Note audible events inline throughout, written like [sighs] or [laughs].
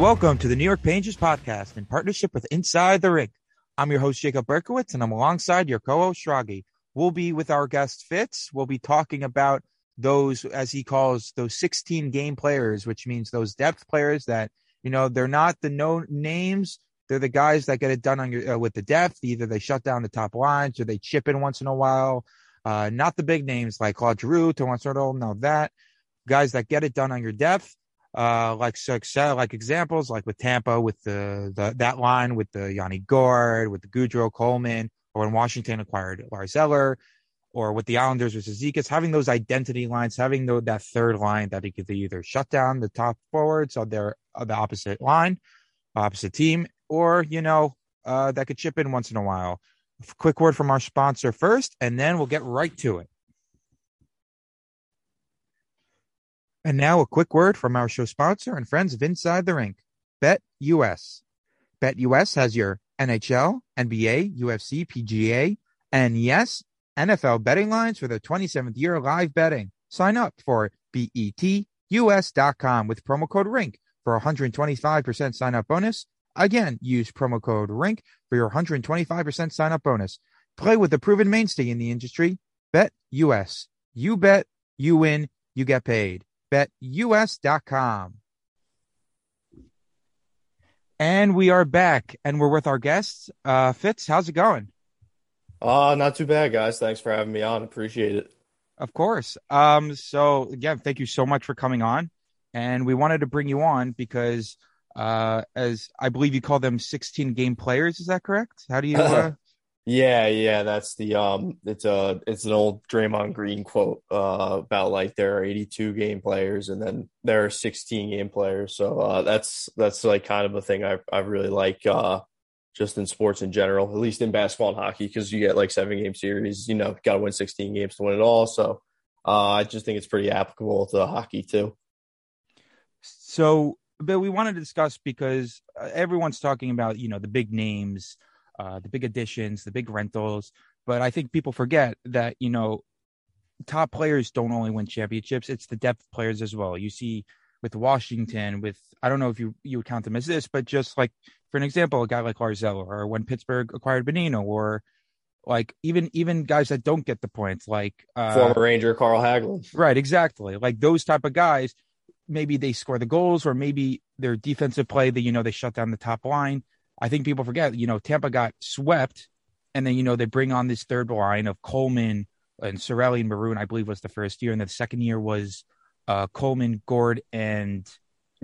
welcome to the New York Rangers podcast in partnership with Inside the Rink. I'm your host, Jacob Berkowitz, and I'm alongside your co-host, Shragi. We'll be with our guest, Fitz. We'll be talking about those, as he calls, those 16 game players, which means those depth players that, you know, they're not the no names. They're the guys that get it done on your, uh, with the depth. Either they shut down the top lines or they chip in once in a while. Uh, not the big names like Claude Giroux, Tomas Hertl, no, that guys that get it done on your depth uh, like success, like examples, like with Tampa, with the, the that line with the Yanni Gourde, with the Goodrow Coleman, or when Washington acquired Lars Eller, or with the Islanders with Cizikas, having those identity lines, having the, that third line that he could either shut down the top forwards on their on the opposite line, opposite team, or you know uh, that could chip in once in a while. Quick word from our sponsor first, and then we'll get right to it. And now a quick word from our show sponsor and friends of Inside the Rink, Bet US. Bet US has your NHL, NBA, UFC, PGA, and yes, NFL betting lines for the 27th year live betting. Sign up for betus.com with promo code RINK for 125% sign up bonus. Again, use promo code RINK for your 125% sign up bonus. Play with the proven mainstay in the industry. Bet US. You bet, you win, you get paid betus.com. And we are back and we're with our guests. Uh, Fitz, how's it going? Uh, not too bad, guys. Thanks for having me on. Appreciate it. Of course. Um, so again, thank you so much for coming on. And we wanted to bring you on because uh, as I believe you call them 16 game players, is that correct? How do you [laughs] uh, Yeah, yeah, that's the um it's a it's an old Draymond Green quote uh about like there are 82 game players and then there are 16 game players. So uh that's that's like kind of a thing I I really like uh just in sports in general, at least in basketball and hockey because you get like seven game series, you know, got to win 16 games to win it all. So uh I just think it's pretty applicable to hockey too. So, but we wanted to discuss because uh, everyone's talking about, you know, the big names uh, the big additions, the big rentals. But I think people forget that, you know, top players don't only win championships, it's the depth players as well. You see with Washington, with I don't know if you you would count them as this, but just like for an example, a guy like Lars Eller, or when Pittsburgh acquired Bonino, or like even even guys that don't get the points, like uh, former Ranger Carl Hagelin. Right, exactly. Like those type of guys, maybe they score the goals, or maybe their defensive play that you know they shut down the top line. I think people forget, you know, Tampa got swept, and then you know they bring on this third line of Coleman and Cirelli and Maroon. I believe was the first year, and the second year was uh, Coleman, Gourde, and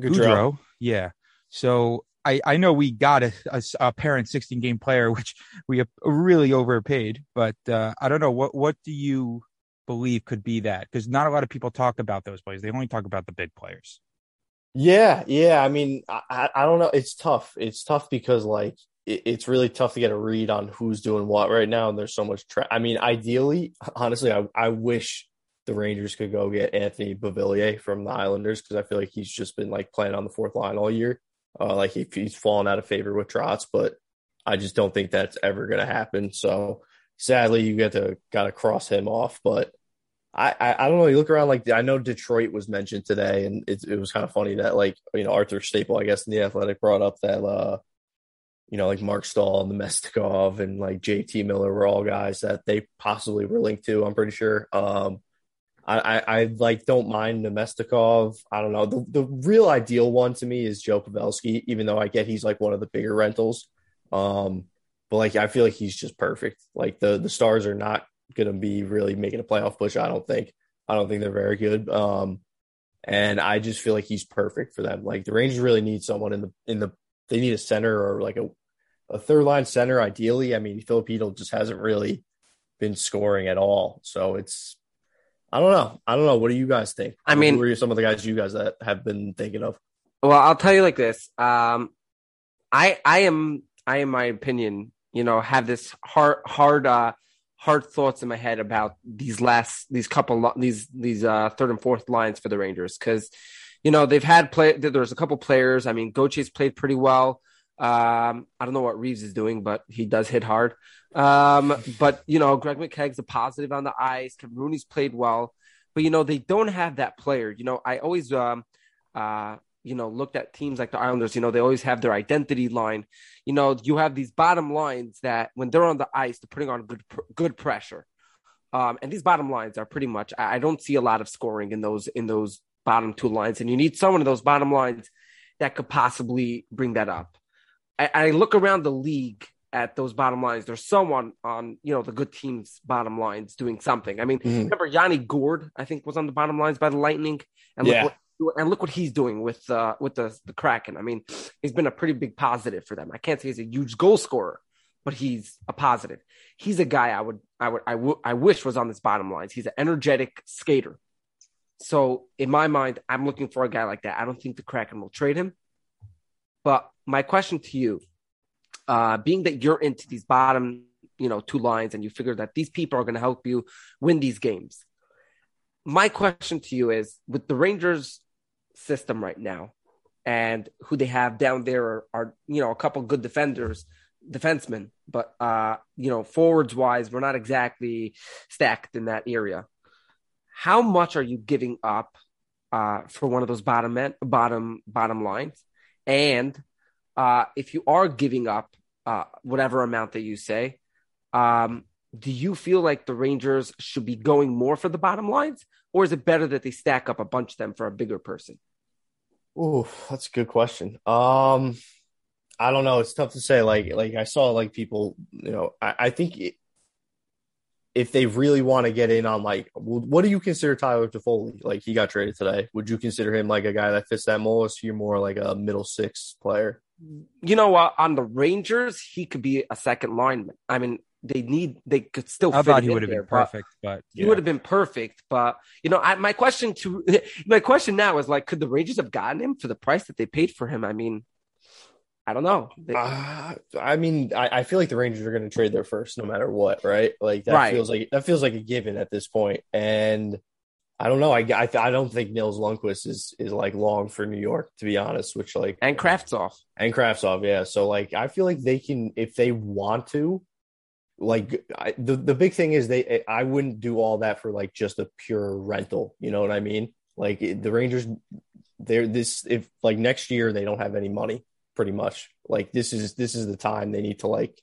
Goodrow. Yeah, so I I know we got a, a, a parent 16 game player, [laughs] which we really overpaid, but uh, I don't know what what do you believe could be that because not a lot of people talk about those players. They only talk about the big players. Yeah, yeah. I mean, I, I don't know. It's tough. It's tough because like it, it's really tough to get a read on who's doing what right now, and there's so much. Tra- I mean, ideally, [laughs] honestly, I, I wish the Rangers could go get Anthony Beauvillier from the Islanders because I feel like he's just been like playing on the fourth line all year. Uh, like he, he's fallen out of favor with Trotz, but I just don't think that's ever going to happen. So sadly, you get to got to cross him off. But I, I, don't know. You look around like I know Detroit was mentioned today, and it, it was kind of funny that like you know Arthur Staple, I guess, in the Athletic brought up that uh you know like Marc Staal and the Namestnikov and like JT Miller were all guys that they possibly were linked to. I'm pretty sure. Um, I, I, I like don't mind Namestnikov. I don't know. The the real ideal one to me is Joe Pavelski, even though I get he's like one of the bigger rentals. Um, but like I feel like he's just perfect. Like the the stars are not going to be really making a playoff push. I don't think. I don't think they're very good. Um, and I just feel like he's perfect for them. Like the Rangers really need someone in the in the they need a center or like a a third line center ideally. I mean, Filipino just hasn't really been scoring at all. So it's I don't know. I don't know. What do you guys think? I mean, who are some of the guys you guys that have been thinking of? Well, I'll tell you like this. Um, I I am I in my opinion, you know, have this hard hard uh hard thoughts in my head about these last these couple these these uh third and fourth lines for the Rangers. Because you know they've had play there's a couple players. I mean Gauthier's played pretty well. Um I don't know what Reaves is doing but he does hit hard. Um but you know Greg McKegg's a positive on the ice. Kevin Rooney's played well. But you know they don't have that player. You know I always um uh you know, looked at teams like the Islanders, you know, they always have their identity line. You know, you have these bottom lines that when they're on the ice, they're putting on good good pressure. Um, and these bottom lines are pretty much I, I don't see a lot of scoring in those in those bottom two lines, and you need someone in those bottom lines that could possibly bring that up. I, I look around the league at those bottom lines. There's someone on, you know, the good teams' bottom lines doing something. I mean, mm-hmm. remember Yanni Gourde, I think, was on the bottom lines by the Lightning, and yeah. look and look what he's doing with uh, with the the Kraken. I mean, he's been a pretty big positive for them. I can't say he's a huge goal scorer, but he's a positive. He's a guy I would I would I, w- I wish was on this bottom lines. He's an energetic skater. So in my mind, I'm looking for a guy like that. I don't think the Kraken will trade him. But my question to you uh, being that you're into these bottom, you know, two lines and you figure that these people are going to help you win these games. My question to you is with the Rangers system right now and who they have down there are, are you know, a couple good defenders, defensemen, but, uh, you know, forwards wise, we're not exactly stacked in that area. How much are you giving up uh, for one of those bottom men, bottom bottom lines? And uh, if you are giving up uh, whatever amount that you say, um, do you feel like the Rangers should be going more for the bottom lines, or is it better that they stack up a bunch of them for a bigger person? Oh, that's a good question. Um, I don't know. It's tough to say. Like, like I saw like people, you know, I, I think it, if they really want to get in on like, what do you consider Tyler Toffoli? Like he got traded today. Would you consider him like a guy that fits that mold? Or you're more like a middle six player? You know what? On the Rangers, he could be a second lineman. I mean, they need they could still. I thought he would have been perfect, but, yeah. he would have been perfect. But you know, I, my question to [laughs] my question now is like, could the Rangers have gotten him for the price that they paid for him? I mean, I don't know. Uh, I mean, I, I, feel like the Rangers are going to trade their first no matter what, right? Like that right. feels like that feels like a given at this point. And I don't know. I, I, I don't think Nils Lundkvist is is like long for New York to be honest. Which like and Kravtsov and Kravtsov, yeah. So like I feel like they can if they want to. Like I, the the big thing is they I wouldn't do all that for like just a pure rental. You know what I mean? Like the Rangers, they're this if like next year they don't have any money pretty much. Like this is this is the time they need to like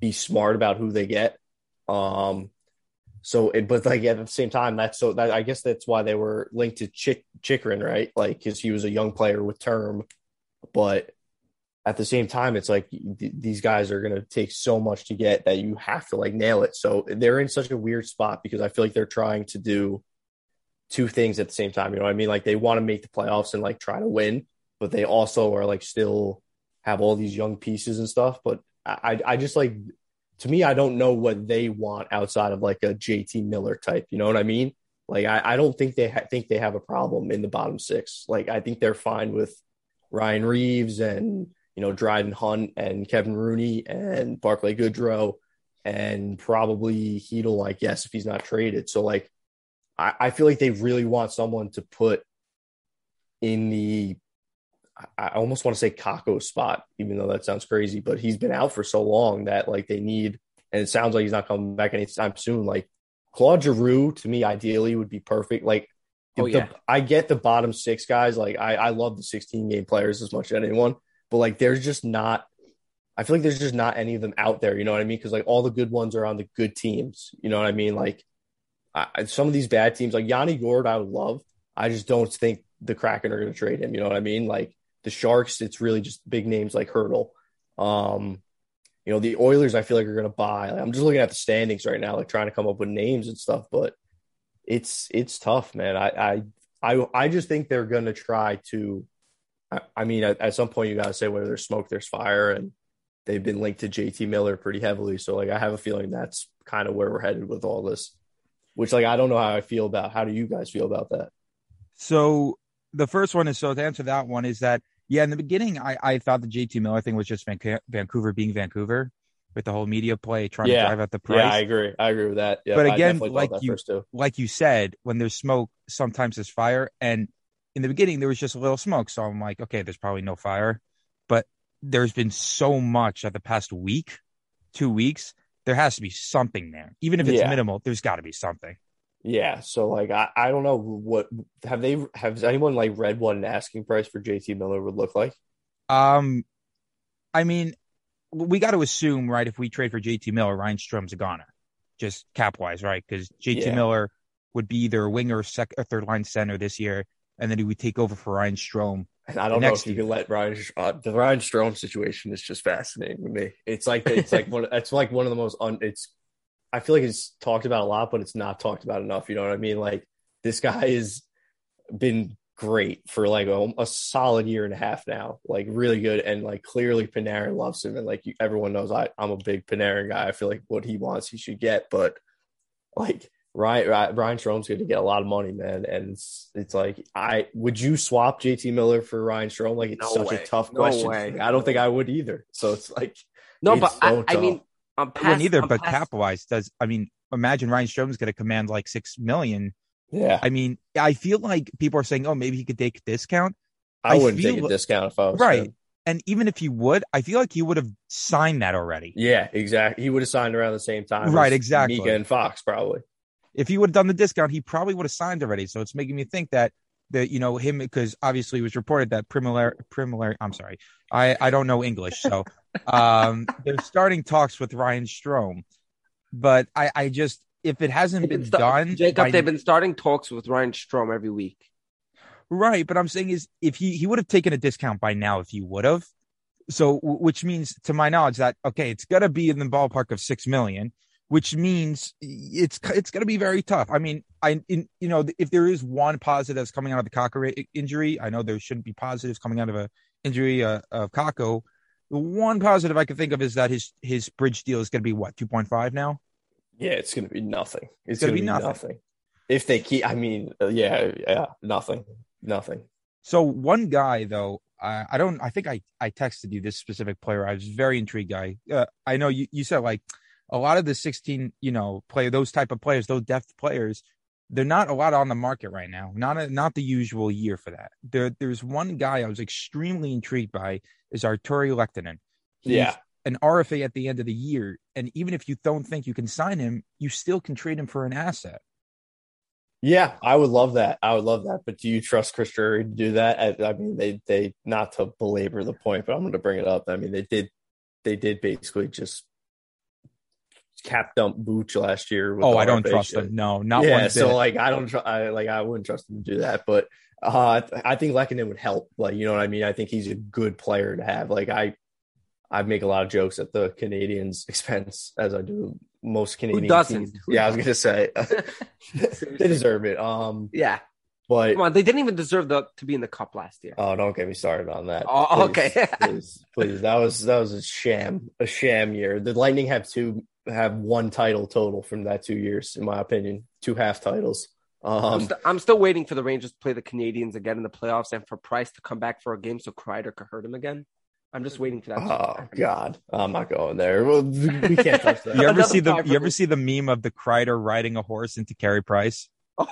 be smart about who they get. Um so it, but like at the same time that's so that I guess that's why they were linked to Chick Chychrun, right? Like cuz he was a young player with term, but at the same time it's like th- these guys are going to take so much to get that you have to like nail it. So they're in such a weird spot because I feel like they're trying to do two things at the same time, you know I mean? Like they want to make the playoffs and like try to win, but they also are like still have all these young pieces and stuff. But I, I just like, to me, I don't know what they want outside of like a JT Miller type. You know what I mean? Like, I, I don't think they ha- think they have a problem in the bottom six. Like, I think they're fine with Ryan Reaves and, you know, Dryden Hunt and Kevin Rooney and Barclay Goodrow and probably Chytil, I guess, if he's not traded. So, like, I, I feel like they really want someone to put in the I almost want to say Kakko spot, even though that sounds crazy, but he's been out for so long that like they need, and it sounds like he's not coming back anytime soon. Like Claude Giroux, to me, ideally would be perfect. Like, oh, yeah. The, I get the bottom six guys. Like, I, I love the 16 game players as much as anyone, but like, there's just not, I feel like there's just not any of them out there. You know what I mean? Cause like all the good ones are on the good teams. You know what I mean? Like, I, some of these bad teams, like Yanni Gourde, I would love. I just don't think the Kraken are going to trade him. You know what I mean? Like, the Sharks, it's really just big names like Hertl. Um, you know, the Oilers, I feel like are going to buy. Like, I'm just looking at the standings right now, like trying to come up with names and stuff, but it's it's tough, man. I I I, I just think they're going to try to. I, I mean, at, at, some point, you got to say whether there's smoke, there's fire, and they've been linked to JT Miller pretty heavily. So, like, I have a feeling that's kind of where we're headed with all this. Which, like, I don't know how I feel about. How do you guys feel about that? So the first one is so to answer that one is that yeah, in the beginning, I, I thought the JT Miller thing was just Vancouver being Vancouver with the whole media play trying yeah. to drive up the price. Yeah, I agree. I agree with that. but again, like you like you said, when there's smoke, sometimes there's fire. And in the beginning, there was just a little smoke, so I'm like, okay, there's probably no fire. But there's been so much at the past week, two weeks. There has to be something there, even if it's yeah. minimal. There's got to be something. Yeah, so like I, I don't know what have they has anyone like read what an asking price for JT Miller would look like? Um, I mean, we got to assume right if we trade for JT Miller, Ryan Strome's a goner, just cap wise, right? Because JT Yeah. Miller would be either a winger, or sec or third line center this year, and then he would take over for Ryan Strome. And I don't know if you year. can let Ryan uh, the Ryan Strome situation is just fascinating to me. It's like it's like one it's like one of the most un, it's I feel like it's talked about a lot, but it's not talked about enough. You know what I mean? Like this guy has been great for like a, a solid year and a half now, like really good, and like clearly Panarin loves him, and like you, everyone knows I I'm a big Panarin guy. I feel like what he wants he should get, but like Ryan Ryan Brian Strome's going to get a lot of money, man, and it's it's like I would you swap JT Miller for Ryan Strome? Like it's No such way. a tough No question. way. I don't think I would either. So it's like No, It's but I, so I tough. mean, I'm I wouldn't either, I'm but past- cap wise, does I mean, imagine Ryan Strome's going to command like six million. yeah, I mean, I feel like people are saying, oh, maybe he could take a discount. I, I wouldn't feel take a discount if I was Right. him. And even if he would, I feel like he would have signed that already. Yeah, exactly. He would have signed around the same time, Right, exactly. Mika and Fox probably. If he would have done the discount, he probably would have signed already. So it's making me think that that you know him because obviously it was reported that Primilar Primilar I'm sorry. I I don't know English, so um [laughs] they're starting talks with Ryan Strome. But I I just if it hasn't been been done Jacob, by- they've been starting talks with Ryan Strome every week. Right, but I'm saying is if he he would have taken a discount by now if he would have. So which means to my knowledge that okay, it's got to be in the ballpark of 6 million, which means it's it's going to be very tough. I mean, I in, you know, if there is one positive that's coming out of the Kakko injury, I know there shouldn't be positives coming out of a injury uh, of Kakko. The one positive I can think of is that his his bridge deal is going to be what 2.5 now. Yeah, it's going to be nothing. It's, gonna going to be be nothing. nothing. If they keep, I mean, uh, yeah, yeah, nothing, nothing. So one guy though, I, I don't. I think I I texted you this specific player. I was very intrigued. Guy, uh, I know you. You said like a lot of the sixteen, you know, play those type of players, those depth players. They're not a lot on the market right now. Not a, not the usual year for that. There there's one guy I was extremely intrigued by is Artturi Lehkonen. He's Yeah, an RFA at the end of the year, and even if you don't think you can sign him, you still can trade him for an asset. yeah, I would love that. I would love that. But do you trust Chris Drury to do that? I, I mean, they they not to belabor the point, but I'm going to bring it up. I mean, they did they did basically just cap dump Booch last year. with Oh, I don't trust shit. him. No, not yeah, one bit. so like I don't tr- I like I wouldn't trust him to do that, but uh I think Lehkonen would help. Like you know what I mean? I think he's a good player to have. Like I I make a lot of jokes at the Canadiens' [laughs] expense as I do most Canadian doesn't? teams. Yeah, I was gonna say [laughs] [laughs] they deserve it. Um Yeah, but come on, they didn't even deserve the to be in the cup last year. oh don't get me started on that. Oh, Please, okay. please, please. That was that was a sham, a sham year. The Lightning have two have one title total from that two years, in my opinion. Two half titles. I'm, Um st- I'm still waiting for the Rangers to play the Canadiens again in the playoffs and for Price to come back for a game so Kreider could hurt him again. I'm just waiting for that. Oh happen. God, I'm not going there. Well, we we can't touch that. [laughs] You ever see the you ever for- see the meme of the Kreider riding a horse into Carey Price? [laughs]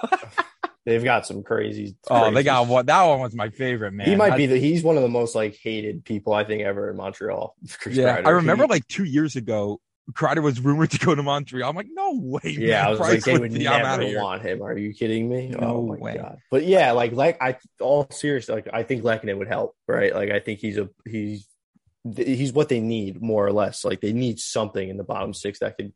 They've got some crazy. Oh, they got what that one was my favorite, man. He might I- be the. He's one of the most like hated people I think ever in Montreal. [laughs] Chris Yeah, Kreider. I remember He- like two years ago, Kreider was rumored to go to Montreal. I'm like, no way. yeah, man. I was Price like, they would be- I'm outta never here. want him. Are you kidding me? No oh my way. god! But yeah, like like I all serious. Like I think Lehkonen would help, right? Like I think he's a he's he's what they need more or less. Like they need something in the bottom six that could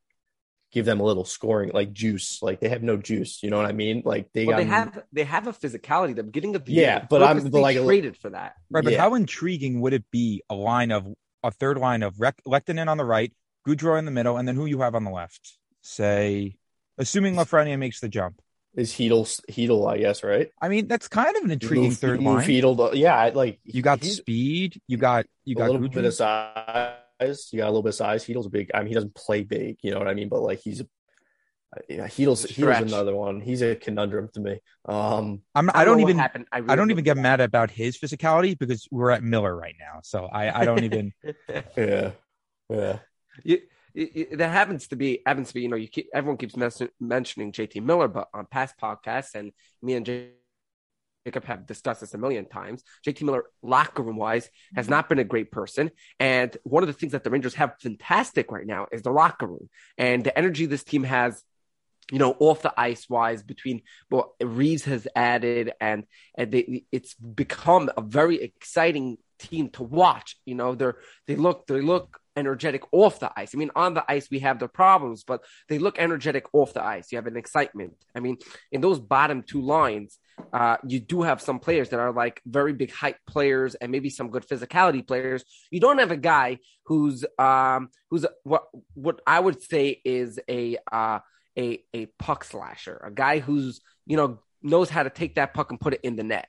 give them a little scoring, like juice. Like they have no juice. You know what I mean? Like they Well, got they have they have a physicality. They're getting the Yeah, but I'm- but like- traded for that. Right, but Yeah. how intriguing would it be a line of a third line of Rek- Lehkonen on the right, Goodrow in the middle, and then who you have on the left? Say, assuming Lafreniere makes the jump. is Chytil Chytil, I guess, right? I mean, that's kind of an intriguing Move- third move line. Chytil yeah, like You got speed. You got you got a got little bit of size. You got a little bit of size. Chytil's a big. I mean, he doesn't play big. You know what I mean? But like he's a. Yeah, Chytil's Chytil's another one. He's a conundrum to me. Um, I'm, I don't know what even. I, really I don't even get mad about his physicality because we're at Miller right now. So I I don't even. [laughs] yeah, yeah, you, you, that happens to be happens to be you know you keep everyone keeps mes- mentioning JT Miller, but on past podcasts and me and Jacob have discussed this a million times. JT Miller, locker room wise, has not been a great person, and one of the things that the Rangers have fantastic right now is the locker room and the energy this team has you know, off the ice wise between what Reaves has added and and they, it's become a very exciting team to watch. You know, they're they look they look energetic off the ice. I mean, on the ice we have the problems, but they look energetic off the ice. You have an excitement. I mean, in those bottom two lines, uh, you do have some players that are like very big height players and maybe some good physicality players. You don't have a guy who's um who's a, what what I would say is a uh a a puck slasher, a guy who's you know knows how to take that puck and put it in the net.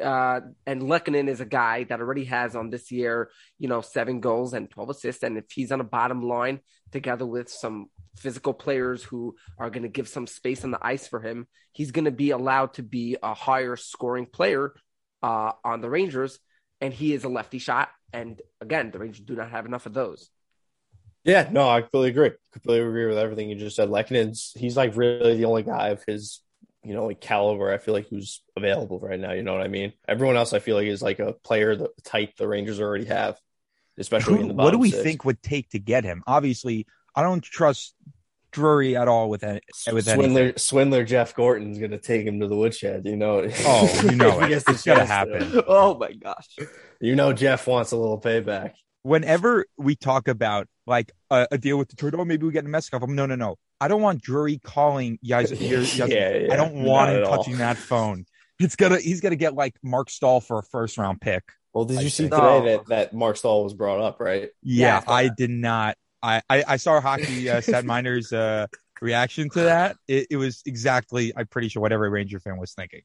Uh, and Lehkonen is a guy that already has on this year, you know, seven goals and 12 assists. And if he's on a bottom line together with some physical players who are going to give some space on the ice for him, he's going to be allowed to be a higher scoring player uh, on the Rangers. And he is a lefty shot. And again, the Rangers do not have enough of those. Yeah, no, I completely agree. Completely agree with everything you just said. Lehkonen's he's like really the only guy of his, you know, like caliber. I feel like who's available right now. You know what I mean? Everyone else, I feel like, is like a player the type the Rangers already have, especially in the what do we six. think would take to get him? Obviously, I don't trust Drury at all with any, with anything. Swindler, Swindler Jeff Gorton's gonna take him to the woodshed. You know. Oh, you [laughs] know If he it. gets the It's gotta chance to. happen. Oh my gosh. You know, Jeff wants a little payback. Whenever we talk about like a, a deal with Detroit, oh, maybe we get a message off him. No, no, no. I don't want Drury calling [laughs] guys. Yeah, yeah, I don't want him at all. touching that phone. It's gonna he's gonna get like Marc Staal for a first round pick. Well, did I you see think- today No. that that Marc Staal was brought up, right? Yeah, I I did not. I I, I saw hockey uh, [laughs] stat miners uh, reaction to that. It, it was exactly. I'm pretty sure what every Ranger fan was thinking.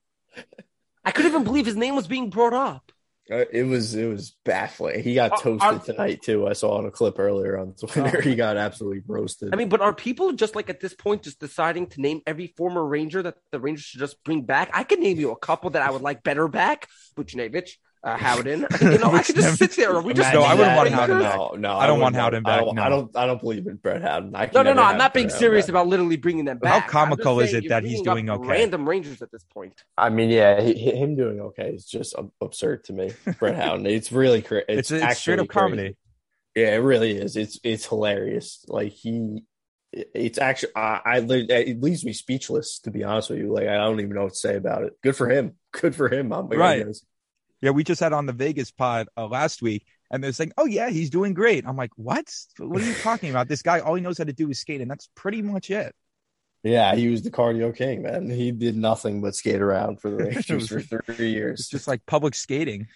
I couldn't even believe his name was being brought up. Uh, it was it was baffling. He got toasted are- tonight too. I saw on a clip earlier on [laughs] Twitter. Oh. He got absolutely roasted. I mean, but are people just like at this point just deciding to name every former Ranger that the Rangers should just bring back? I could name you a couple that I would like better back. Buchnevich, uh, Howden. [laughs] You know, I could just sit there. We just No, I wouldn't want Rangers? Howden back. No, no, I don't want Howden back, I don't, no. I don't. I don't believe in Brett Howden. I No, no, no. I'm not being Brett serious back. about literally bringing them back. How comical I'm is it that he's doing okay? Random Rangers at this point. I mean, yeah, he, he- him doing okay is just absurd to me. Brett [laughs] Howden. It's really cra- It's, it's, it's, straight actually up comedy. crazy. Yeah, it really is. It's it's hilarious. Like he, it's actually I, I it leaves me speechless to be honest with you. Like I don't even know what to say about it. Good for him. Good for him. I'm Right. Yeah, we just had on the Vegas pod uh, last week, and they're saying, "Oh yeah, he's doing great." I'm like, "What? What are you talking about? This guy, all he knows how to do is skate, and that's pretty much it." Yeah, he was the cardio king, man. He did nothing but skate around for the [laughs] Rangers for [laughs] three years. It's just like public skating.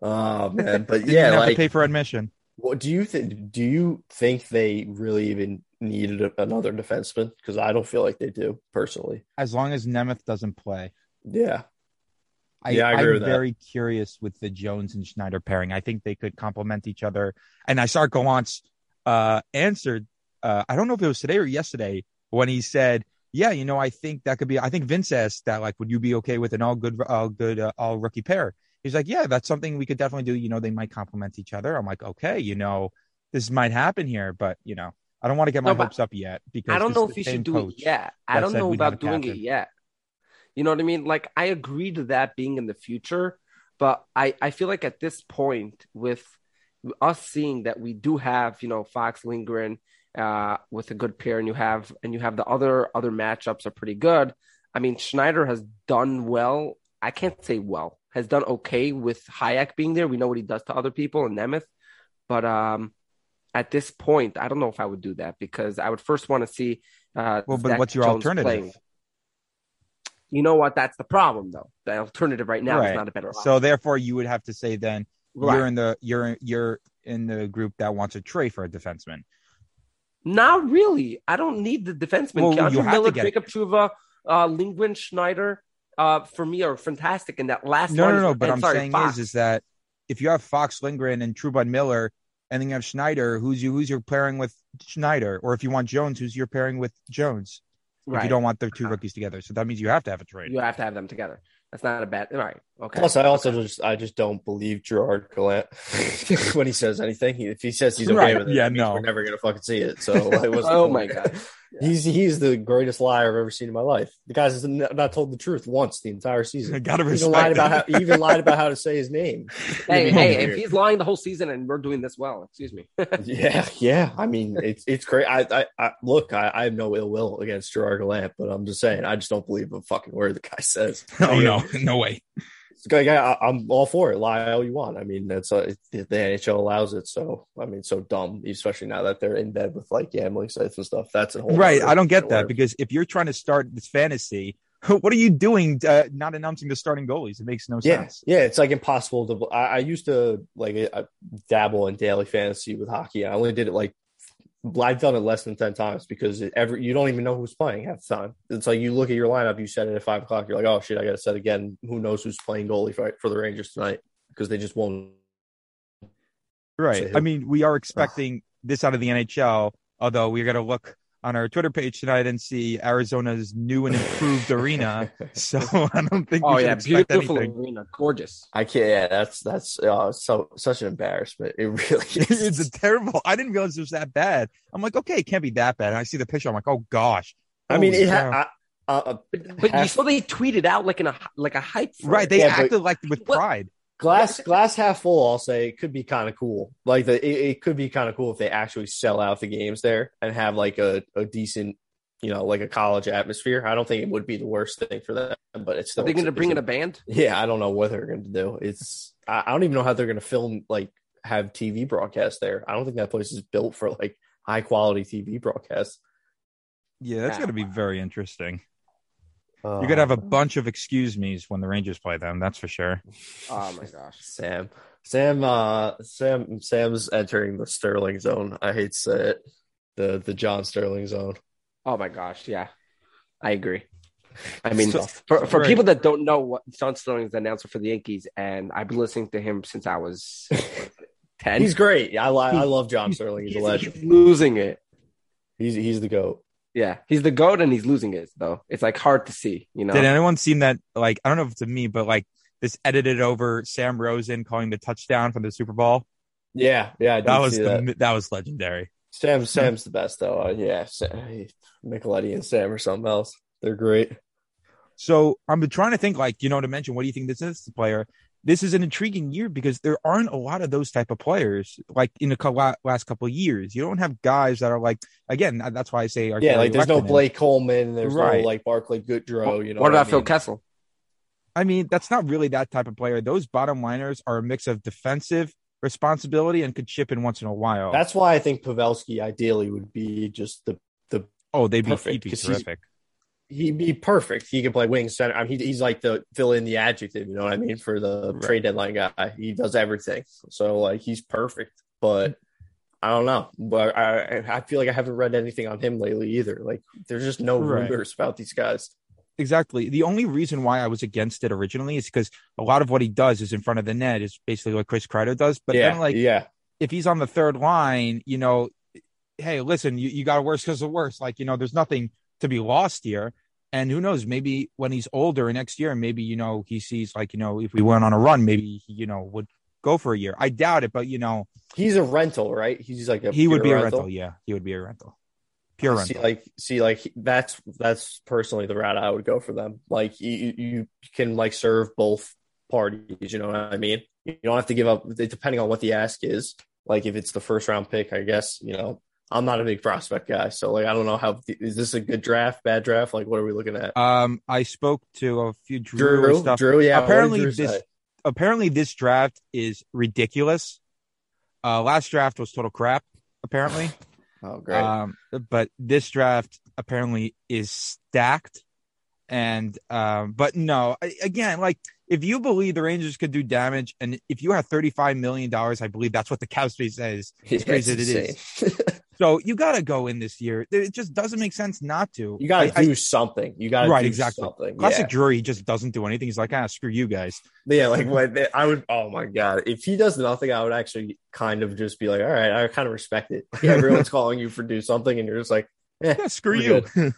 Oh man, but [laughs] yeah, have like to pay for admission. What do you think? Do you think they really even needed a, another defenseman? Because I don't feel like they do personally. As long as Nemeth doesn't play, Yeah, I, Yeah, I agree am with that. very curious with the Jones and Schneider pairing. I think they could complement each other. And I saw Gallant's uh, answered. Uh, I don't know if it was today or yesterday when he said, "Yeah, you know, I think that could be. I think Vince asked that, like, would you be okay with an all good, all good, uh, all rookie pair?" He's like, "Yeah, that's something we could definitely do. You know, they might complement each other." I'm like, "Okay, you know, this might happen here, but you know, I don't want to get my No, hopes up yet because I don't know if the he should do it yet. I don't know about a doing it yet. You know what I mean? Like I agree to that being in the future, but I I feel like at this point with us seeing that we do have you know Fox Lindgren uh, with a good pair, and you have and you have the other other matchups are pretty good. I mean Schneider has done well. I can't say well has done okay with Hajek being there. We know what he does to other people in Nemeth, but um. At this point, I don't know if I would do that because I would first want to see. Uh, Well, but Zach what's your Jones alternative? playing. You know what? That's the problem, though. The alternative right now Right. is not a better option. So therefore, you would have to say then Right. you're in the you're you're in the group that wants a trade for a defenseman. Not really. I don't need the defenseman. Well, K'Andre you have to Miller, get- Jacob Trouba, uh, Lindgren, Schneider, uh, for me are fantastic. And that last No, no, no. But I'm sorry, saying Fox. is is that if you have Fox Lindgren and Truban Miller, and then you have Schneider, who's you who's your pairing with Schneider, or if you want Jones, who's your pairing with Jones? If right. you don't want the two Uh-huh. rookies together, so that means you have to have a trade. you have to have them together. That's not a bad. All right. Okay. Plus, I also just I just don't believe Gerard Gallant [laughs] when he says anything. He- If he says he's okay Right. with it, Yeah, no. we're never gonna fucking see it. So [laughs] like, what's the oh my god. He's he's the greatest liar I've ever seen in my life. The guy's not told the truth once the entire season. [laughs] Gotta He even lied respect about how, he even lied about how to say his name. [laughs] Hey, hey, if he's lying the whole season and we're doing this well, excuse me. [laughs] Yeah, yeah. I mean, it's it's great. I, I, I look. I, I have no ill will against Gerard Gallant, but I'm just saying, I just don't believe a fucking word the guy says. Oh no, no way. It's a guy, guy, I, I'm all for it. Lie all you want. I mean, that's uh, the NHL allows it. So I mean, so dumb, especially now that they're in bed with like gambling sites and stuff. That's a whole Right. I don't get that worms. because if you're trying to start this fantasy, [laughs] what are you doing uh, not announcing the starting goalies? It makes no Yeah, sense. yeah, it's like impossible to. I, I used to like I dabble in daily fantasy with hockey. I only did it like I've done it less than ten times because it every you don't even know who's playing half the time. It's like you look at your lineup, you set it at five o'clock. You're like, oh shit, I got to set again. Who knows who's playing goalie for, for the Rangers tonight? Because they just won't. Right. I mean, we are expecting this out of the NHL, although we're going to look on our Twitter page tonight and see Arizona's new and improved arena. [laughs] So [laughs] I don't think we Oh should yeah, expect beautiful anything. arena, gorgeous. I can't. Yeah, that's that's uh, so such an embarrassment. It really [laughs] is. it's a terrible. I didn't realize it was that bad. I'm like, okay, it can't be that bad. And I see the picture. I'm like, oh gosh. I mean, it cow. ha- I, uh, But, but you Half- saw they tweeted out like in a like a hype. right. it. They Yeah, but- acted like with What- pride. Glass [laughs] glass half full. I'll say it could be kind of cool. Like the it, it could be kind of cool if they actually sell out the games there and have like a, a decent, you know, like a college atmosphere. I don't think it would be the worst thing for them, but it's still. Are they going to it's bring in a- a band? Yeah, I don't know what they're going to do. It's I, I don't even know how they're going to film like have TV broadcast there. I don't think that place is built for like high quality TV broadcasts. Yeah, that's Yeah. going to be very interesting. Uh, You're going to have a bunch of excuse me's when the Rangers play them. That's for sure. Oh my gosh. Sam. Sam uh Sam Sam's entering the Sterling zone. I hate to say it. The the John Sterling zone. Oh my gosh. Yeah, I agree. I mean, So- for for Right. people that don't know what John Sterling is the announcer for the Yankees, and I've been listening to him since I was [laughs] ten. He's great. I I love John Sterling. He's, a legend. he's losing it. He's he's the goat. Yeah, he's the goat, and he's losing it though. It's like hard to see, you know. Did anyone seen that? Like, I don't know if it's to me, but like this edited over Sam Rosen calling the touchdown from the Super Bowl. Yeah, yeah. I did That was see the, that. that was legendary. Sam Sam's the best though. Uh, yeah, Sam, Micheletti and Sam or something else. They're great. So I'm trying to think, like, you know, to mention what do you think this is, the player? This is an intriguing year because there aren't a lot of those type of players like in the co- last couple of years. You don't have guys that are like, again, that's why I say, Yeah, like there's no Blake Coleman. There's Right. no like Barclay Goodrow. You know what about I Phil? Kessel? I mean, that's not really that type of player. Those bottom liners are a mix of defensive responsibility and could chip in once in a while. That's why I think Pavelski ideally would be just the the oh, they'd be, perfect, he'd be 'cause he's- terrific. He'd be perfect. He could play wing center. I mean, he, he's like the fill in the adjective. You know what I mean for the Right. trade deadline guy. He does everything. So like he's perfect. But I don't know. But I I feel like I haven't read anything on him lately either. Like there's just no Right. rumors about these guys. Exactly. The only reason why I was against it originally is because a lot of what he does is in front of the net is basically what Chris Kreider does. But yeah, then, like, yeah, if he's on the third line, you know, hey, listen, you, you got worse because of worse. Like, you know, there's nothing to be lost here. And who knows, maybe when he's older next year, maybe, you know, he sees like, you know, if we went on a run, maybe he, you know, would go for a year. I doubt it, but you know, he's a rental, right? He's like a he would be a rental. Yeah. He would be a rental. Pure See, rental. like, see, like that's that's personally the route I would go for them. Like, you you can like serve both parties. You know what I mean? You don't have to give up depending on what the ask is. Like, if it's the first round pick, I guess you know I'm not a big prospect guy, so like I don't know how is this a good draft, bad draft? Like, what are we looking at? Um, I spoke to a few Drew, Drew, stuff. Drew, yeah. Apparently this- say? apparently this draft is ridiculous. Uh, last draft was total crap. Apparently, [sighs] Oh, great. um, but this draft apparently is stacked. And um, but no, again, like if you believe the Rangers could do damage, and if you have thirty five million dollars, I believe that's what the cow space says. [laughs] Yeah, crazy it insane. [laughs] So you got to go in this year. It just doesn't make sense not to. you got to do something. You got to Right, do exactly. something. Classic Yeah. Drury he just doesn't do anything. He's like, ah, screw you guys. Yeah, like what I would. Oh my god, if he does nothing, I would actually kind of just be like, all right, I kind of respect it. [laughs] Everyone's calling you for do something, and you're just like, eh. Yeah, screw you. [laughs]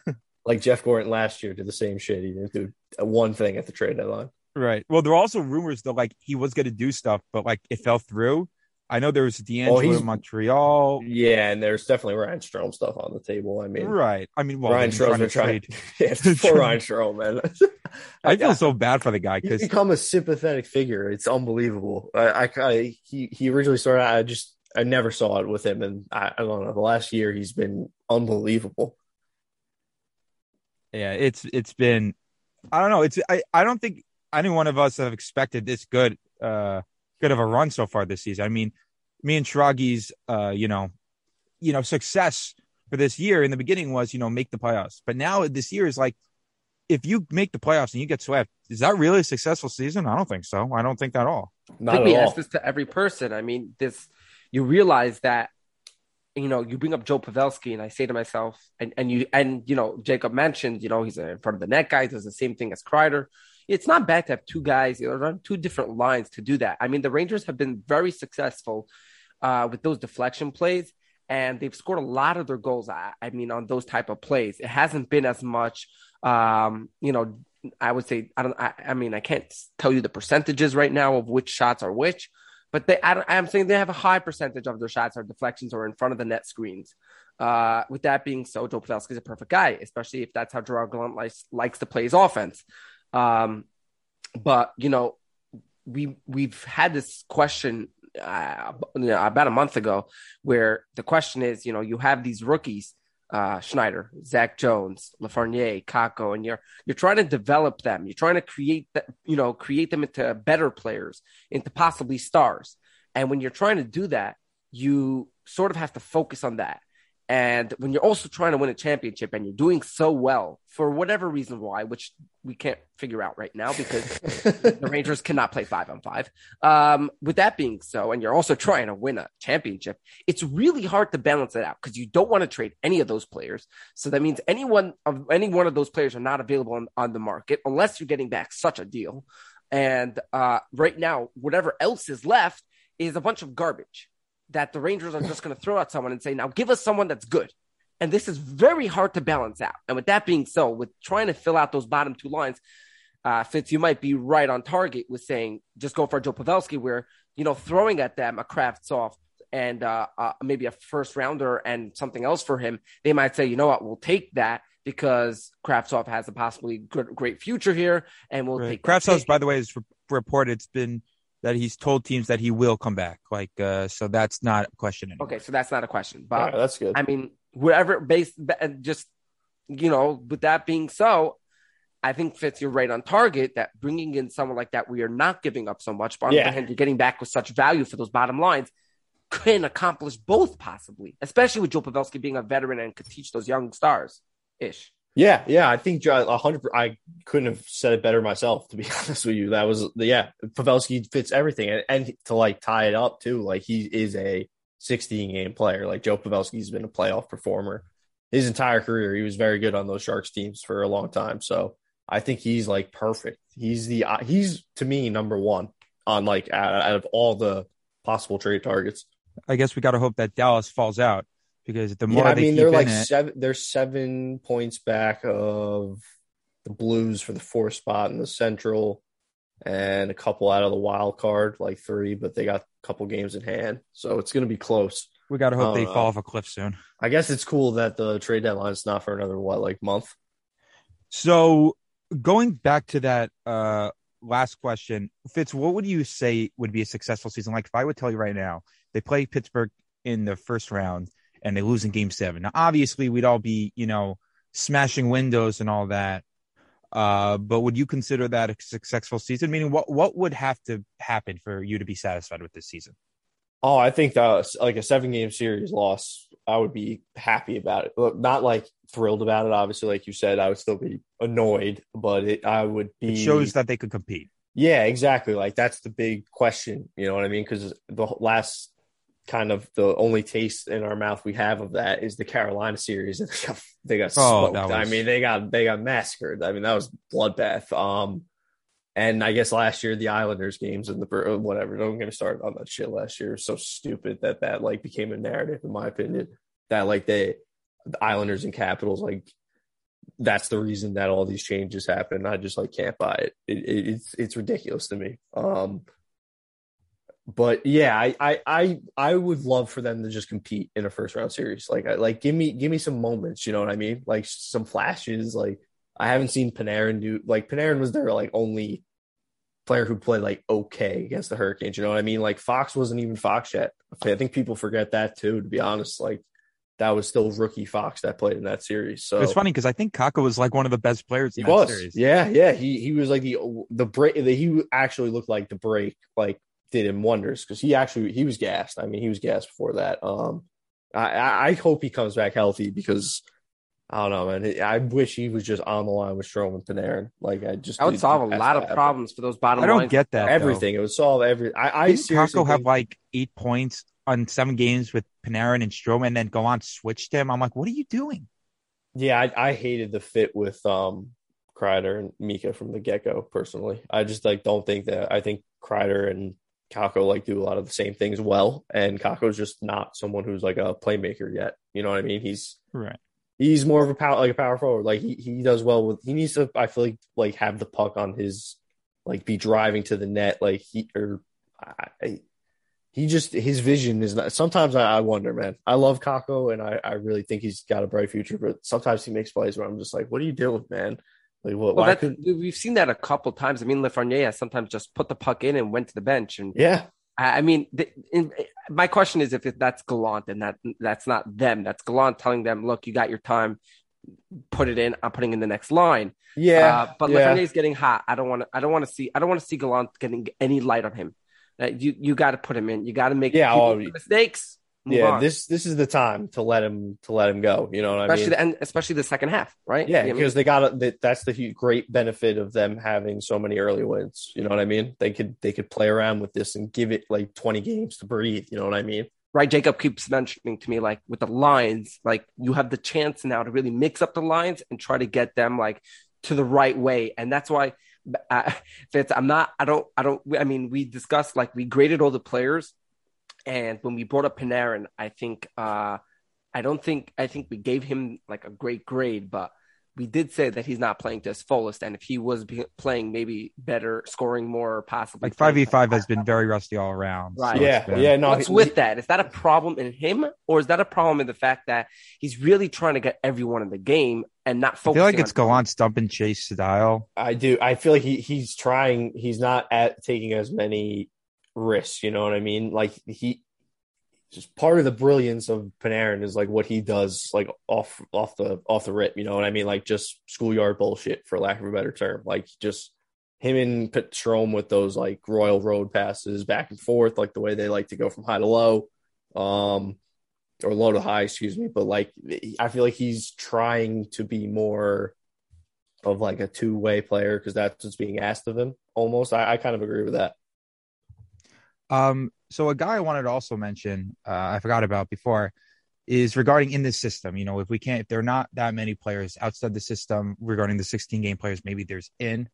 Like Jeff Gorton last year did the same shit. He didn't do one thing at the trade deadline. Right. Well, there are also rumors that like he was going to do stuff, but like it fell through. I know there was D'Angelo Oh, in Montreal. Yeah, and there's definitely Ryan Strome stuff on the table. I mean, Right. I mean, well, Ryan they've trying to trade. [laughs] yeah, [laughs] poor Ryan Strome, man. [laughs] I feel so bad for the guy because He's because become a sympathetic figure. It's unbelievable. I, I, I he he originally started. I just I never saw it with him, and I, I don't know. The last year he's been unbelievable. yeah, it's it's been I don't know. It's I, I don't think any one of us have expected this good uh good of a run so far this season. I mean, me and Shragi's uh, you know, you know, success for this year in the beginning was, you know, make the playoffs. But now this year is like if you make the playoffs and you get swept, is that really a successful season? I don't think so. I don't think that at all. I Not think at we all. ask this to every person. I mean, this you realize that you know you bring up Joe Pavelski, and I say to myself, and and you and you know Jacob mentioned, you know, he's in front of the net guy, does the same thing as Kreider. It's not bad to have two guys, run two different lines to do that. I mean, the Rangers have been very successful uh, with those deflection plays, and they've scored a lot of their goals. I, I mean, on those type of plays, it hasn't been as much, um, you know. I would say I don't. I, I mean, I can't tell you the percentages right now of which shots are which, but they. I I'm saying they have a high percentage of their shots are deflections or in front of the net screens. Uh, with that being so, Joe Pavelski is a perfect guy, especially if that's how Gerard Gallant likes likes to play his offense. Um, but you know, we we've had this question uh, you know, about a month ago, where the question is, you know, you have these rookies, uh, Schneider, Zach Jones, Lafreniere, Kakko, and you're you're trying to develop them. You're trying to create that, you know, create them into better players, into possibly stars. And when you're trying to do that, you sort of have to focus on that. And when you're also trying to win a championship and you're doing so well for whatever reason why, which we can't figure out right now because the [laughs] Rangers cannot play five on five. Um, with that being so, and you're also trying to win a championship, it's really hard to balance it out because you don't want to trade any of those players. So that means anyone of any one of those players are not available on, on the market unless you're getting back such a deal. And uh, right now, whatever else is left is a bunch of garbage that the Rangers are just going to throw at someone and say, now give us someone that's good. And this is very hard to balance out. And with that being so, with trying to fill out those bottom two lines, uh, Fitz, you might be right on target with saying just go for Joe Pavelski, where, you know, throwing at them a Kravtsov and uh, uh, maybe a first rounder and something else for him, they might say, you know what, we'll take that because Kravtsov has a possibly good, great future here. And we'll Right. take pick. by the way, is re- reported. It's been that he's told teams that he will come back. Like, uh, so that's not a question anymore. Okay, so that's not a question. But All right, that's good. I mean, whatever based just you know, with that being so, I think Fitz, you're right on target that bringing in someone like that, we are not giving up so much, but on the other hand, you're getting back with such value for those bottom lines, can accomplish both possibly, especially with Joe Pavelski being a veteran and could teach those young stars ish. Yeah, yeah, I think hundred. I couldn't have said it better myself. To be [laughs] honest with you, that was yeah. Pavelski fits everything, and, and to like tie it up too, like he is a 16 game player. Like Joe Pavelski's been a playoff performer his entire career. He was very good on those Sharks teams for a long time. So I think he's like perfect. He's the uh, he's to me number one on like out, out of all the possible trade targets. I guess we got to hope that Dallas falls out because the more Yeah, I mean they're like it, seven. They're seven points back of the Blues for the fourth spot in the Central, and a couple out of the wild card, like three, but they got a couple games in hand, so it's going to be close. we got to hope they uh, fall off a cliff soon. I guess it's cool that the trade deadline is not for another what, like month. So going back to that uh, last question, Fitz, what would you say would be a successful season? Like if I would tell you right now, they play Pittsburgh in the first round and they lose in game seven. Now, obviously we'd all be, you know, smashing windows and all that. Uh, but would you consider that a successful season? Meaning what, what would have to happen for you to be satisfied with this season? Oh, I think that was like a seven game series loss. I would be happy about it. Not like thrilled about it. Obviously, like you said, I would still be annoyed, but it, I would be. It shows that they could compete. Yeah, exactly. Like that's the big question. You know what I mean? Because the last kind of the only taste in our mouth we have of that is the Carolina series, and [laughs] they got, they got Oh, smoked. that I mean, they got they got massacred. I mean, that was bloodbath. Um, and I guess last year the Islanders games and the whatever. Don't get me started on that shit. Last year it was so stupid that that like became a narrative, in my opinion. That like they the Islanders and Capitals like that's the reason that all these changes happen. I just like can't buy it. it, it it's it's ridiculous to me. Um, but yeah, I, I I I would love for them to just compete in a first round series. Like like give me give me some moments. You know what I mean? Like some flashes. Like I haven't seen Panarin do like Panarin was their like only player who played like okay against the Hurricanes. You know what I mean? Like Fox wasn't even Fox yet. I think people forget that too. To be honest, like that was still rookie Fox that played in that series. So it's funny because I think Kakko was like one of the best players. he in that was, series. yeah, yeah. He he was like the the break. The, he actually looked like the break like did him wonders because he actually he was gassed. I mean, he was gassed before that. Um, I I I hope he comes back healthy because. I don't know, man. I wish he was just on the line with Strome and Panarin. Like I just That would solve a lot of happened. problems for those bottom I don't lines. get that. though. Everything. It would solve every. I, I Didn't seriously Kakko have like eight points on seven games with Panarin and Strowman, and then go on switch them. I'm like, what are you doing? Yeah, I, I hated the fit with um Kreider and Mika from the get go. Personally, I just like don't think that. I think Kreider and Kakko like do a lot of the same things well, and Kakko's just not someone who's like a playmaker yet. You know what I mean? He's Right. he's more of a power like a power forward. Like he, he does well with. He needs to. I feel like like have the puck on his like be driving to the net. Like he or I, he just his vision is not. Sometimes I, I wonder, man. I love Kakko and I I really think he's got a bright future, but sometimes he makes plays where I'm just like, what are you doing, man? Like what? Well, couldn't? we've seen that a couple times. I mean, Lafreniere has sometimes just put the puck in and went to the bench. And Yeah, I I mean, the, in, my question is if that's Gallant and that that's not them. That's Gallant telling them, "Look, you got your time. Put it in. I'm putting in the next line." yeah, Uh, but yeah. Lafreniere's getting hot. I don't want to. I don't want to see. I don't want to see Gallant getting any light on him. Uh, you you got to put him in. You got to make Yeah, make mistakes. Move yeah. on. This this is the time to let him to let him go. You know what I especially mean? the, and especially the second half, right? Yeah, I mean, because they got that. That's the hu- great benefit of them having so many early wins. You know what I mean? They could they could play around with this and give it like twenty games to breathe. You know what I mean? right. Jacob keeps mentioning to me like with the lines, like you have the chance now to really mix up the lines and try to get them like to the right way, and that's why. Uh, [laughs] Fitz, I'm not. I don't. I don't. I mean, we discussed like we graded all the players, and when we brought up Panarin, I think. uh I don't think. I think we gave him like a great grade, but we did say that he's not playing to his fullest, and if he was be- playing maybe better, scoring more, possibly Like five v five has been very rusty all around. Right. So yeah, been- yeah. No, What's he- with that? Is that a problem in him, or is that a problem in the fact that he's really trying to get everyone in the game and not I feel like it's on- Gallant's dump and chase style. I do. I feel like he he's trying. He's not at taking as many risks. You know what I mean? Like he just part of the brilliance of Panarin is like what he does, like off off the off the rip. You know what I mean? Like just schoolyard bullshit, for lack of a better term. Like just him and Strome with those like Royal Road passes back and forth, like the way they like to go from high to low, um, or low to high. Excuse me. But like I feel like he's trying to be more of like a two way player because that's what's being asked of him. Almost, I, I kind of agree with that. Um, so a guy I wanted to also mention, uh, I forgot about before, is regarding in this system. You know, if we can't, if there are not that many players outside the system regarding the 16 game players, maybe there's in.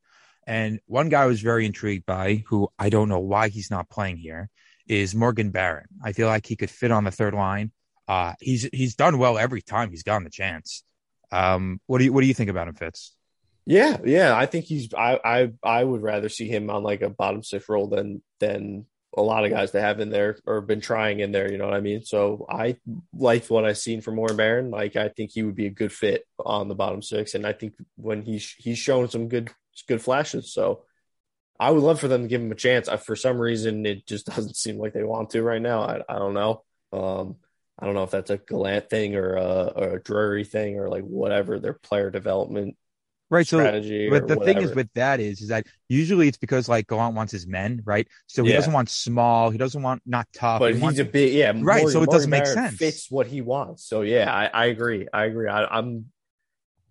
And one guy I was very intrigued by, who I don't know why he's not playing here, is Morgan Barron. I feel like he could fit on the third line. Uh, he's he's done well every time he's gotten the chance. Um, what do you what do you think about him, Fitz? Yeah, yeah, I think he's. I I I would rather see him on like a bottom six role than than a lot of guys that have in there or been trying in there. You know what I mean? So I liked what I've seen from Morgan Barron. Like I think he would be a good fit on the bottom six, and I think when he's he's shown some good good flashes. So I would love for them to give him a chance. I, for some reason, it just [laughs] doesn't seem like they want to right now. I I don't know. Um, I don't know if that's a Gallant thing or a, or a Drury thing or like whatever their player development Right. So. But the thing is with that is, is that usually it's because like Gallant wants his men, right? So he Yeah. doesn't want small. He doesn't want not tough. but he he's wants, a big yeah Right, so it doesn't make sense. Fits what he wants. So yeah, I, I agree. I agree. I, I'm.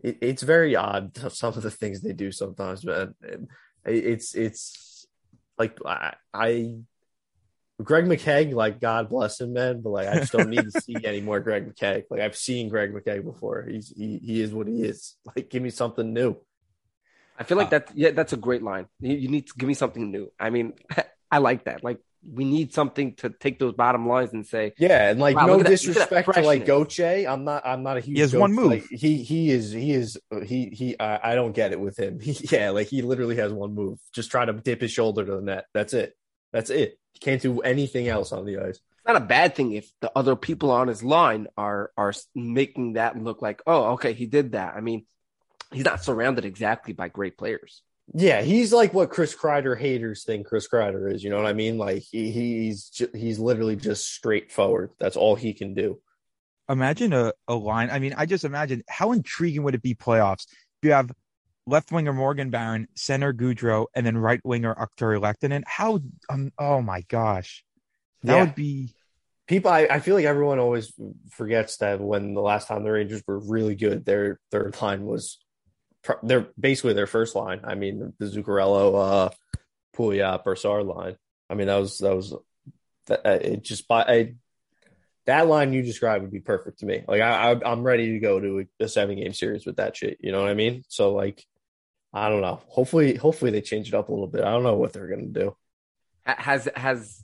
It, it's very odd some of the things they do sometimes, man. It- it's it's like I, I Greg McKegg, like God bless him, man. But like I just don't need to see any more Greg McKegg. Like I've seen Greg McKegg before. He's he he is what he is. Like give me something new. I feel like Uh, that. Yeah, that's a great line. You, you need to give me something new. I mean, [laughs] I like that. Like we need something to take those bottom lines and say, Yeah, and like Wow, no look that- look at that disrespect to like freshness. Goche, I'm not I'm not a huge. He has one move. Like, he he is he is he he I, I don't get it with him. [laughs] He, yeah, like he literally has one move. Just try to dip his shoulder to the net. That's it. That's it. He can't do anything else on the ice. It's not a bad thing if the other people on his line are are making that look like, oh, okay, he did that. I mean, he's not surrounded exactly by great players. Yeah, he's like what Chris Kreider haters think Chris Kreider is. You know what I mean? Like he, he's ju- he's literally just straightforward. That's all he can do. Imagine a, a line. I mean, I just imagine how intriguing would it be playoffs? You have left winger Morgan Barron, center Goodrow, and then right winger Artturi Lehkonen. How? Um, oh my gosh, that Yeah. would be. People, I, I feel like everyone always forgets that when the last time the Rangers were really good, their third line was they're basically their first line. I mean, the Zuccarello, uh, Pouliot, Brassard line. I mean, that was that was that uh, it just by I, that line you described would be perfect to me. Like I, I I'm ready to go to a, a seven game series with that shit. You know what I mean? So like, I don't know. Hopefully, hopefully they change it up a little bit. I don't know what they're gonna do. Has has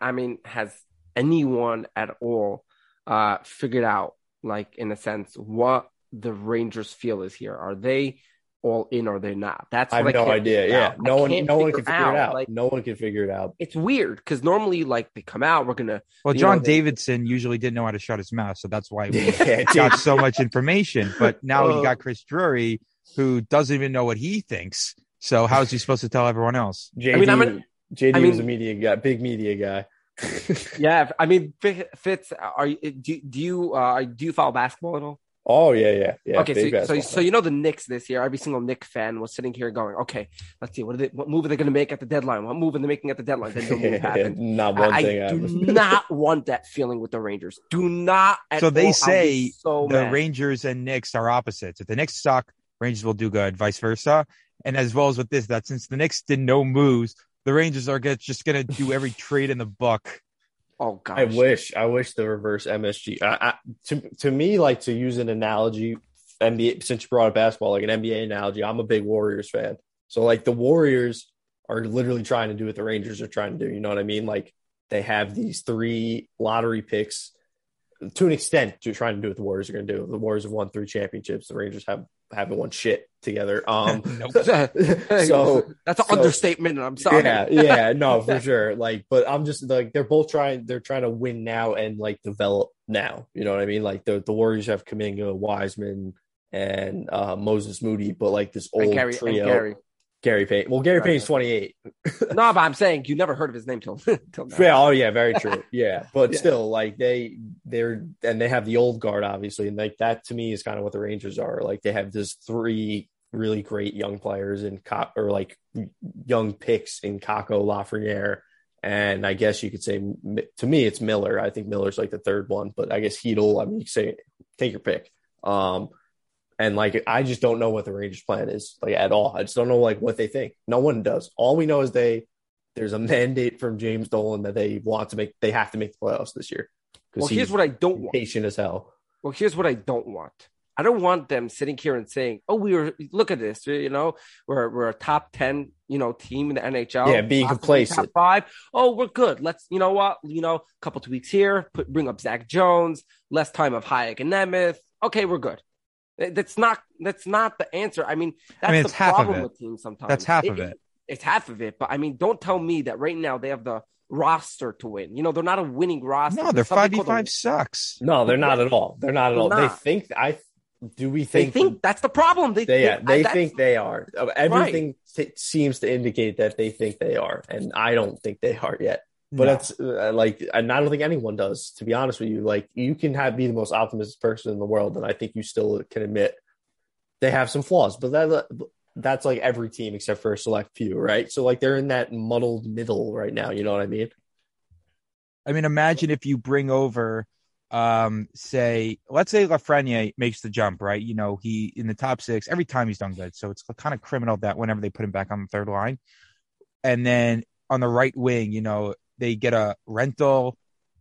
I mean, has anyone at all uh figured out, like in a sense, what the Rangers feel is here? Are they all in or they're not? That's I what have no can't idea. Yeah, out. no I one, no one can figure it out. Like no one can figure it out. it's weird because normally, like they come out, we're gonna Well, John know, they- Davidson usually didn't know how to shut his mouth, so that's why [laughs] we Yeah, got so much information. But now Uh, you got Chris Drury, who doesn't even know what he thinks. So how is he supposed to tell everyone else? [laughs] JD, I mean, I'm an- JD I was a media guy, big media guy. [laughs] yeah. I mean, Fitz, are you do, do you uh do you follow basketball at all? oh yeah, yeah, yeah. okay, so, so so you know the Knicks this year. Every single Knicks fan was sitting here going, "Okay, let's see what are they, what move are they going to make at the deadline? What move are they making at the deadline?" Then no [laughs] move happened. Not one I, thing I do not want that feeling with the Rangers. Do not. At So they all. Say so the mad. Rangers and Knicks are opposites. If the Knicks suck, Rangers will do good, vice versa. And as well as with this, that since the Knicks did no moves, the Rangers are get, just going to do every [laughs] trade in the book. Oh gosh, I wish, I wish the reverse MSG. I, I, to to me, like to use an analogy, NBA. Since you brought up basketball, like an NBA analogy, I'm a big Warriors fan. So like the Warriors are literally trying to do what the Rangers are trying to do. You know what I mean? Like they have these three lottery picks. To an extent, to trying to do what the Warriors are going to do. The Warriors have won three championships. The Rangers have haven't won shit together. [laughs] Um, [laughs] so that's an so- understatement. I'm sorry. yeah, yeah, no, [laughs] for sure. Like, but I'm just like they're both trying. They're trying to win now and like develop now. You know what I mean? Like the the Warriors have Kuminga, Wiseman, and uh Moses Moody, but like this old And Gary, and trio, Gary. Gary Payne. Well, Gary Right. Payne's 28. No, but I'm saying you never heard of his name till [laughs] till now. [laughs] Yeah, oh yeah, very true. Yeah, [laughs] but Yeah. still, like they they're and they have the old guard obviously, and like that to me is kind of what the Rangers are. Like they have this three really great young players in cop or like young picks in Kakko Lafreniere, and I guess you could say to me it's Miller. I think Miller's like the third one, but I guess Heedle. I mean, you could say take your pick. Um, and like I just don't know what the Rangers plan is like at all. I just don't know like what they think. No one does. All we know is they there's a mandate from James Dolan that they want to make they have to make the playoffs this year. Well, here's what I don't want. patient as hell. Well, here's what I don't want. I don't want them sitting here and saying, "Oh, we were look at this. You know, we're we're a top ten, you know, team in the NHL. Yeah, being complacent. Top five. Oh, we're good. Let's, you know what? You know, a couple tweaks here. Put bring up Zach Jones. Less time of Hajek and Nemeth. Okay, we're good. That- That's not that's not the answer. I mean, that's mean, the it's half of problem it. with teams sometimes. That's half of it. It's half of it. But I mean, don't tell me that right now they have the roster to win. You know, they're not a winning roster. No, their There's something five v five sucks. No, they're not at all. They're not at They're all. They think I do we think They think, think that's the problem. They they think, they that's- think they are. Uh, Everything t- seems to indicate that they think they are, and I don't think they are yet. But No. that's uh, like, and I don't think anyone does. To be honest with you, like you can have be the most optimistic person in the world, and I think you still can admit they have some flaws. But that that's like every team except for a select few, right? So like they're in that muddled middle right now. You know what I mean? I mean, imagine if you bring over, um, say, let's say Lafreniere makes the jump, right? You know, he in the top six every time he's done good. So it's kind of criminal that whenever they put him back on the third line, and then on the right wing, you know, they get a rental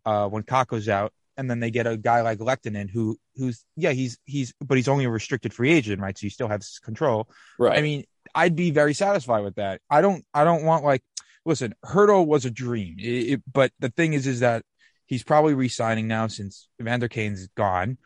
uh, when Kakko's out, and then they get a guy like Lehkonen who who's yeah he's he's but he's only a restricted free agent, right? So you still have control. Right. I mean, I'd be very satisfied with that. I don't, I don't want like, listen, Hertl was a dream, It- it- but the thing is, is that he's probably re-signing now since Vander Kane's gone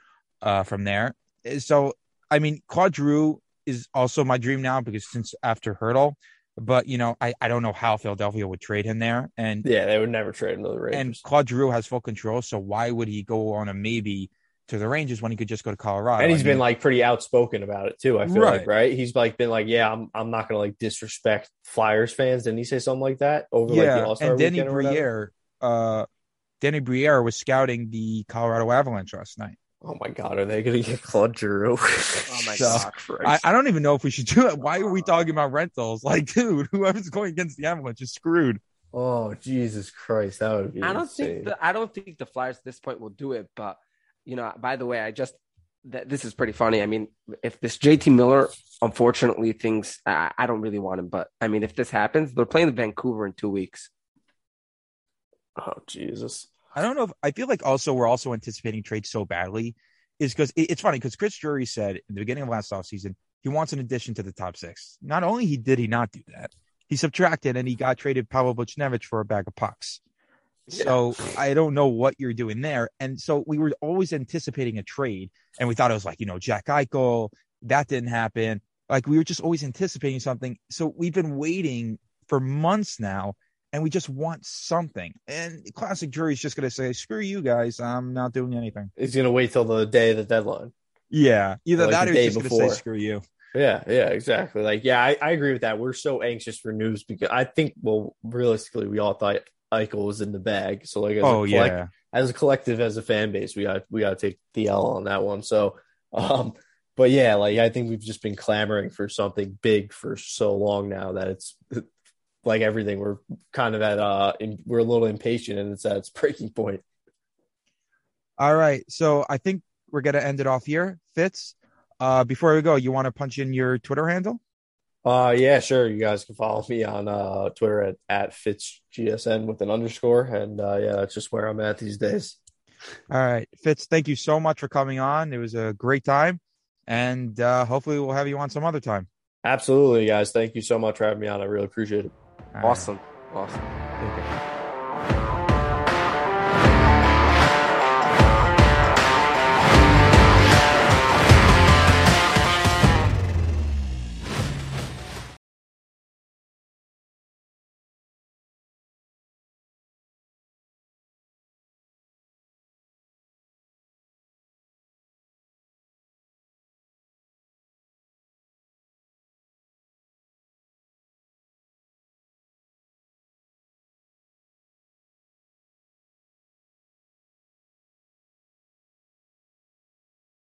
uh, from there. So, I mean, Claude Giroux is also my dream now because since after Hertl, But you know, I, I don't know how Philadelphia would trade him there. And Yeah, they would never trade him to the Rangers. and Claude Giroux has full control, so why would he go on a maybe to the Rangers when he could just go to Colorado? And he's I been mean, like pretty outspoken about it too. I feel Right. like, right? He's like been like, yeah, I'm I'm not gonna like disrespect Flyers fans. Didn't he say something like that over like the yeah, All Star and Denny? Briere, uh, Denny Briere was scouting the Colorado Avalanche last night. Oh my god, are they gonna get [laughs] Claude Giroux? Oh my [laughs] So, god. I, I don't even know if we should do it. Why are we oh. talking about rentals? [laughs] Like, dude, whoever's going against the Avalanche is screwed. oh Jesus Christ, that would be. I don't insane. think the I don't think the Flyers at this point will do it. But you know, by the way, I just that this is pretty funny. I mean, if this JT Miller, unfortunately, things I, I don't really want him, but I mean, if this happens, they're playing the Vancouver in two weeks. Oh Jesus. I don't know if I feel like also we're also anticipating trades so badly is because it, it's funny because Chris Drury said in the beginning of last offseason he wants an addition to the top six. Not only he did he not do that, he subtracted and he got traded Pavel Buchnevich for a bag of pucks. So I don't know what you're doing there. And so we were always anticipating a trade, and we thought it was like you know Jack Eichel. That didn't happen. Like we were just always anticipating something. So we've been waiting for months now, and we just want something. And classic Drury's just gonna say, "Screw you guys, I'm not doing anything." He's gonna wait till the day of the deadline. Yeah, either Like that or day he's just before. gonna say, "Screw you." Yeah, yeah, exactly. Like, yeah, I, I agree with that. We're so anxious for news because I think, well, realistically, we all thought Eichel was in the bag. So, like, as Oh a collect- yeah, as a collective, as a fan base, we got we got to take the L on that one. So, um, but yeah, like I think we've just been clamoring for something big for so long now that it's like everything. We're kind of at uh, in, we're a little impatient, and it's at its [laughs] breaking point. All right, so I think we're gonna end it off here. Fitz, uh, before we go, you want to punch in your Twitter handle? Uh, yeah, sure. You guys can follow me on uh Twitter at at FitzGSN with an underscore, and uh, yeah, that's just where I'm at these days. All right, Fitz, thank you so much for coming on. It was a great time, and uh, hopefully we'll have you on some other time. Absolutely, guys. Thank you so much for having me on. I really appreciate it. Awesome, awesome. take care.